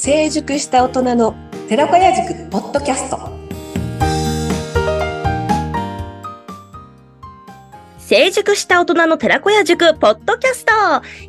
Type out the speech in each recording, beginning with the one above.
成熟した大人の寺子屋塾ポッドキャスト成熟した大人の寺子屋塾ポッドキャスト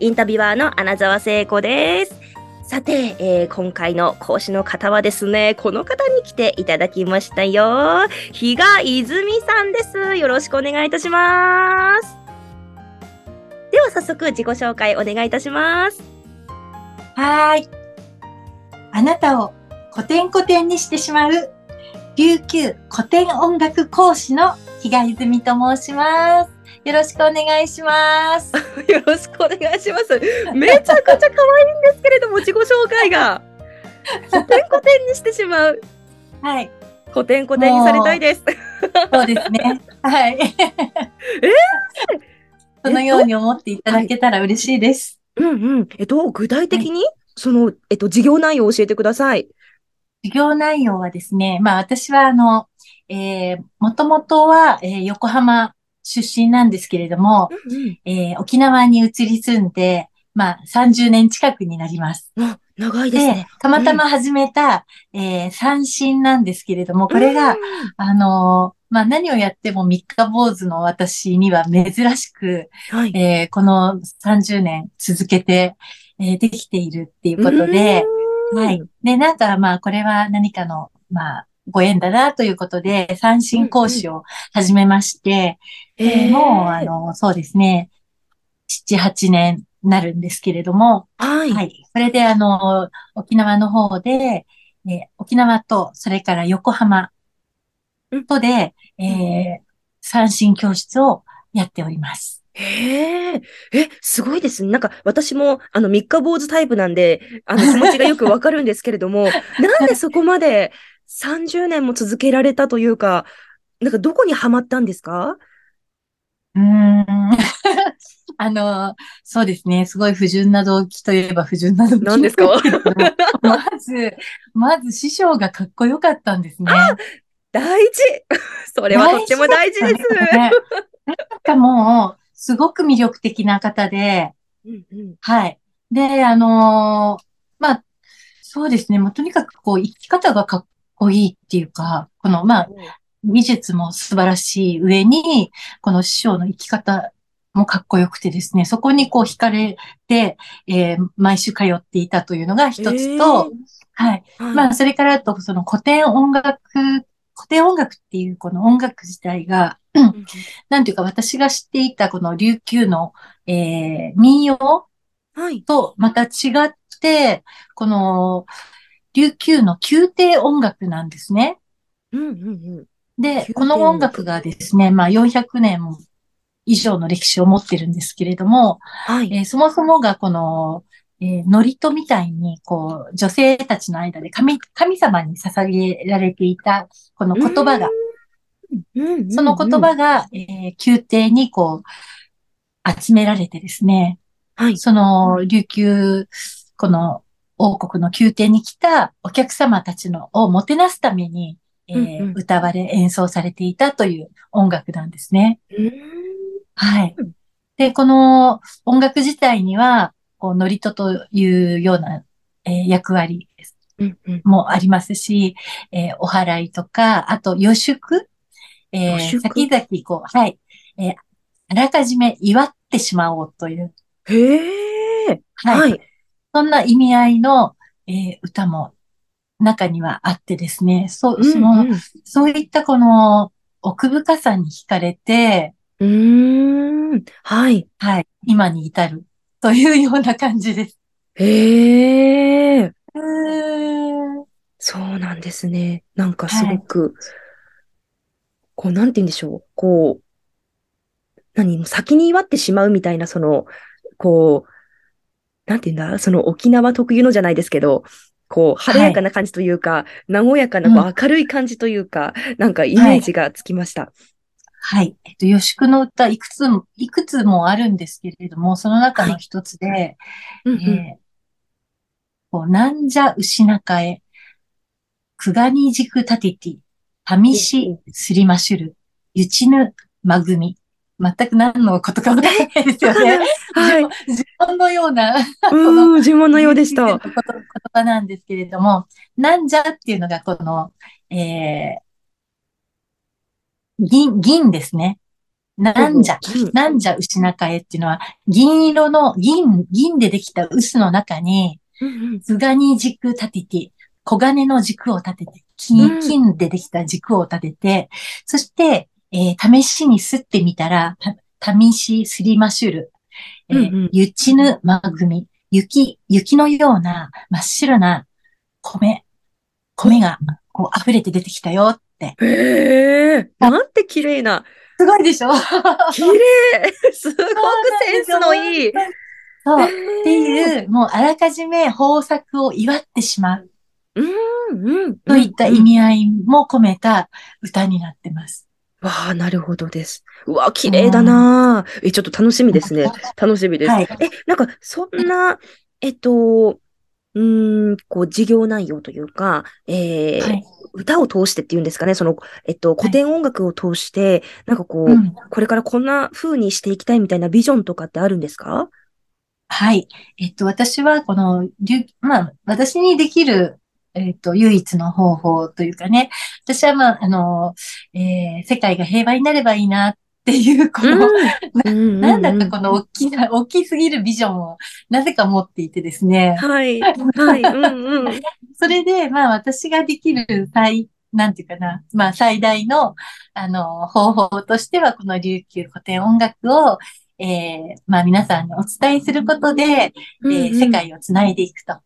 インタビュアーの穴澤聖子ですさて、えー、今回の講師の方はですね、この方に来ていただきましたよ。比嘉泉さんです。よろしくお願いいたします。では早速自己紹介お願いいたします。はい。あなたを古典古典にしてしまう琉球古典音楽講師の比嘉泉と申します。よろしくお願いします。よろしくお願いします。めちゃくちゃ可愛いんですけれども、自己紹介が。古典古典にしてしまう。はい。古典古典にされたいです。そうですね。はい。え？ーそのように思っていただけたら嬉しいです。うんうん。えっと、具体的に、はい、その、えっと、事業内容を教えてください。事業内容はですね、まあ私はあの、えー、もともとは、えー、横浜出身なんですけれども、うんうん、えー、沖縄に移り住んで、まあ30年近くになります。あ、長いですね。たまたま始めた、うん、えー、三振なんですけれども、これが、うん、あのまあ何をやっても三日坊主の私には珍しく、はい、えー、この30年続けて、えー、できているっていうことで、はい。で、なんかまあこれは何かの、まあご縁だなということで、三振講師を始めまして、うんうん、えー、もう、あの、そうですね、7、8年なるんですけれども、はい。はい。それであの、沖縄の方で、え沖縄と、それから横浜とで、えー、三振教室をやっております。へえ、え、すごいですね。なんか私もあの三日坊主タイプなんで、あの気持ちがよくわかるんですけれども、なんでそこまで30年も続けられたというか、なんかどこにはまったんですか？うーん。あの、そうですね。すごい不純な動機といえば不純な動機。何ですか？まず、まず師匠がかっこよかったんですね。大事それはとっても大事です。ね、なんかもう、すごく魅力的な方で、うんうん、はい。で、あのー、まあ、そうですね。もうとにかくこう、生き方がかっこいいっていうか、この、まあ、技術も素晴らしい上に、この師匠の生き方もかっこよくてですね、そこにこう惹かれて、えー、毎週通っていたというのが一つと、えー、はい。まあ、それからと、その古典音楽古典音楽っていうこの音楽自体が、なんていうか私が知っていたこの琉球の、えー、民謡とまた違って、この琉球の宮廷音楽なんですね。で、この音楽がですね、まあ400年以上の歴史を持ってるんですけれども、はい、えー、そもそもがこのえー、祝詞みたいに、こう、女性たちの間で神、神様に捧げられていた、この言葉が、その言葉が、えー、宮廷にこう、集められてですね、はい。その、琉球、この王国の宮廷に来たお客様たちの、をもてなすために、えー、うんうん、歌われ、演奏されていたという音楽なんですね。はい。で、この音楽自体には、こう、ノリトというような、えー、役割もありますし、えー、お祓いとか、あと予祝、えー、先々こう、はい、えー、あらかじめ祝ってしまおうという。へえ、はい。はい。そんな意味合いの、えー、歌も中にはあってですね、そう、その、うんうん、そういったこの奥深さに惹かれて、うん、はい。はい。今に至るというような感じです。へえ。そうなんですね。なんかすごく、はい、こう、なんて言うんでしょう。こう、何、先に祝ってしまうみたいな、その、こう、なんて言うんだ、その沖縄特有のじゃないですけど、こう、晴れやかな感じというか、はい、和やかなこう明るい感じというか、うん、なんかイメージがつきました。はい。はい。えっと、吉久の歌、いくつも、いくつもあるんですけれども、その中の一つで、はい、えー、こう、なんじゃ牛中へ、くがにじくたてて、はみしすりましゅる、ゆちぬまぐみ、全く何のことかわからないですよね。はい。呪文のような、うん、呪文のようでし言た。葉なんですけれども、なんじゃっていうのがこの、えー、銀、銀ですね。なんじゃ。銀なんじゃ牛中へっていうのは、銀色の、銀、銀でできた臼の中に、図画に軸立てて、小金の軸を立てて、うん金、金でできた軸を立てて、そして、えー試しにすってみたら、た試しすりましゅる。えーうんうん。ゆちぬまぐみ、雪、雪のような真っ白な米、米がこう溢れて出てきたよって。へえ、なんて綺麗な。すごいでしょ？綺麗。すごくセンスのいい。そう。っっていう、もうあらかじめ豊作を祝ってしまう。うん、うん。といった意味合いも込めた歌になってます。わあ、なるほどです。うわ、綺麗だなあえ、ちょっと楽しみですね。楽しみです。はい。え、なんか、そんな、えっと、うーん、こう、事業内容というか、えーはい。歌を通してっていうんですかね、その、えっと、古典音楽を通して、なんかこう、うんこれからこんな風にしていきたいみたいなビジョンとかってあるんですか？はい。えっと、私はこの、琉まあ、私にできる、えっと、唯一の方法というかね、私はまあ、あの、えー世界が平和になればいいなっていう、この、うん。なんだかこの大きな、大きすぎるビジョンをなぜか持っていてですね。はい、はい、うんうん。それで、まあ私ができる最、なんていうかな、まあ最大の、あの、方法としては、この琉球古典音楽を、えーまあ皆さんにお伝えすることで、えー世界をつないでいくと。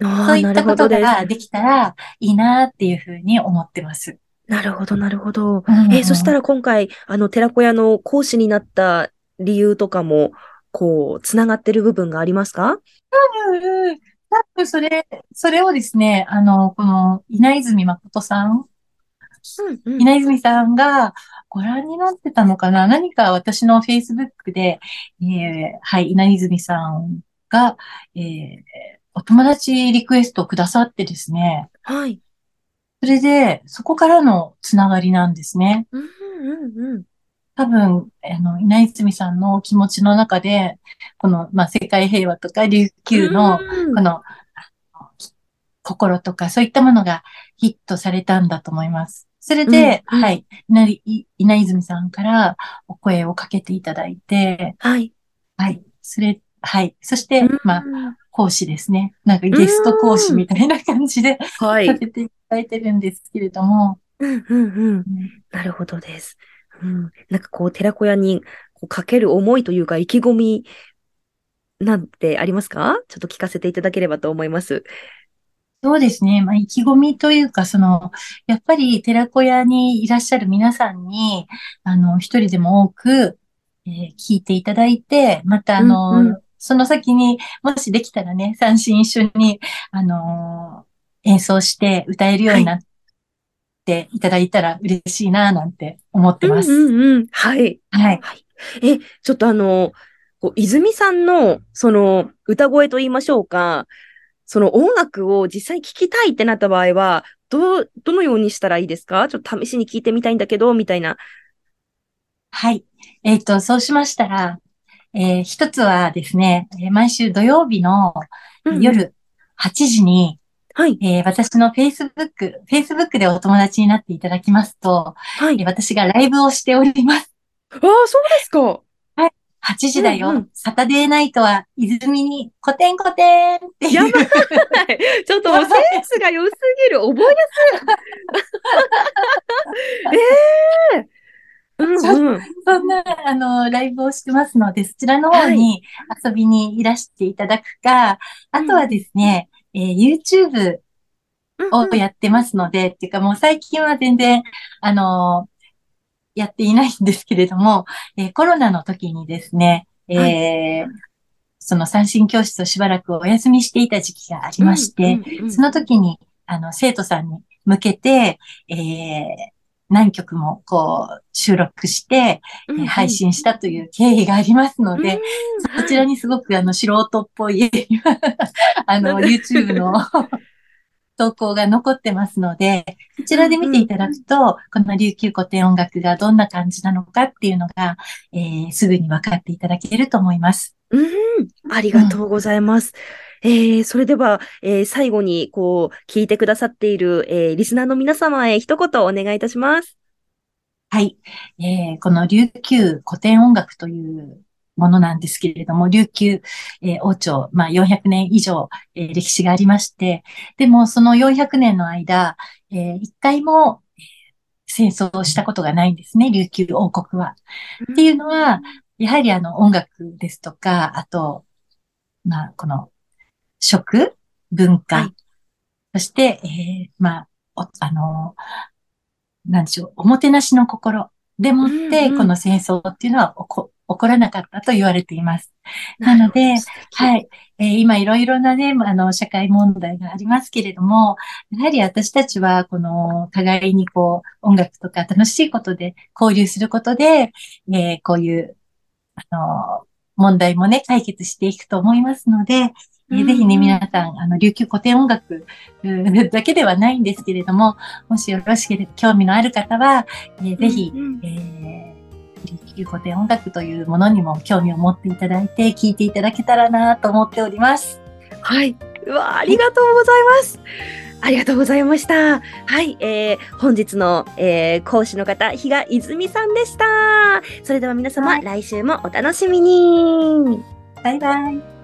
そういったこと。ができたらいいなっていうふうに思ってます。なるほど、なるほど。うんえーそしたら今回、あの、寺子屋の講師になった理由とかも、こう、つながってる部分がありますか？うん多分それ、それをですね、あの、この稲泉誠さん、うんうん稲泉さんがご覧になってたのかな？何か私の Facebook で、えーはい、稲泉さんが、えーお友達リクエストをくださってですね、はい。それで、そこからのつながりなんですね。うんうんうん。多分、あの、稲泉さんの気持ちの中で、この、まあ、世界平和とか琉球の、うんこの、心とかそういったものがヒットされたんだと思います。それで、うんうんはい、稲泉さんからお声をかけていただいて、はい。はい、それ、はい、そして、まあ、うん講師ですね。なんかゲスト講師みたいな感じではい。させていただいてるんですけれども、うんうんうん。なるほどです。うん。なんかこう、寺子屋にこうかける思いというか意気込みなんてありますか？ちょっと聞かせていただければと思います。そうですね。まあ、意気込みというか、その、やっぱり寺子屋にいらっしゃる皆さんに、あの、一人でも多く、えー聞いていただいて、また、あの、うんうその先にもしできたらね、三振一緒に、あのー演奏して歌えるようになっていただいたら嬉しいな、なんて思ってます。うんうんうん。はい。はい。え、ちょっとあの、こう泉さんの、その、歌声と言いましょうか、その音楽を実際聴きたいってなった場合は、どう、どのようにしたらいいですか？ちょっと試しに聞いてみたいんだけど、みたいな。はい。えっと、そうしましたら、えー一つはですね、えー毎週土曜日のうんうん。夜8時に、はい。えー私の Facebook、Facebook でお友達になっていただきますと、はい。えー私がライブをしております。ああ、そうですか。8時だよ。うんうんサタデーナイトは泉にコテンコテンっていう。やばいちょっともうセンスが良すぎる。覚えやすい。ええうんうん。そんな、あの、ライブをしてますので、そちらの方に遊びにいらしていただくか、あとはですね、えー YouTube をやってますので、っていうかもう最近は全然、あのやっていないんですけれども、えーコロナの時にですね、えーその三振教室をしばらくお休みしていた時期がありまして、その時に、あの、生徒さんに向けて、えー何曲もこう収録して、えー配信したという経緯がありますので、うん。こちらにすごくあの素人っぽい、あの、YouTube の 投稿が残ってますので、こちらで見ていただくと、この琉球古典音楽がどんな感じなのかっていうのが、えー、すぐに分かっていただけると思います。うん、ありがとうございます。うん、えー、それでは、えー、最後に、こう、聞いてくださっている、えー、リスナーの皆様へ一言お願いいたします。はい。えー、この琉球古典音楽というものなんですけれども、琉球、えー、王朝、まあ400年以上、えー、歴史がありまして、でもその400年の間、えー、一回も、えー、戦争をしたことがないんですね、琉球王国は。っていうのは、やはりあの音楽ですとか、あと、まあこの食、文化、はい、そして、えー、まあ、あの、なんでしょう、おもてなしの心でもって、この戦争っていうのは起こ起こらなかったと言われています。なので、はい、えー、今いろいろなね、あの、社会問題がありますけれども、やはり私たちは、この、互いにこう、音楽とか楽しいことで交流することで、えー、こういう、あの、問題もね、解決していくと思いますので、えー、ぜひね、皆さん、あの、琉球古典音楽 だけではないんですけれども、もしよろしければ、興味のある方は、えー、ぜひ、うんうん、えー琉球古典音楽というものにも興味を持っていただいて、聞いていただけたらなと思っております。はい。うわありがとうございます。ありがとうございました。はい、えー、本日の、えー、講師の方、比嘉泉さんでした。それでは皆様、はい、来週もお楽しみに。バイバイ。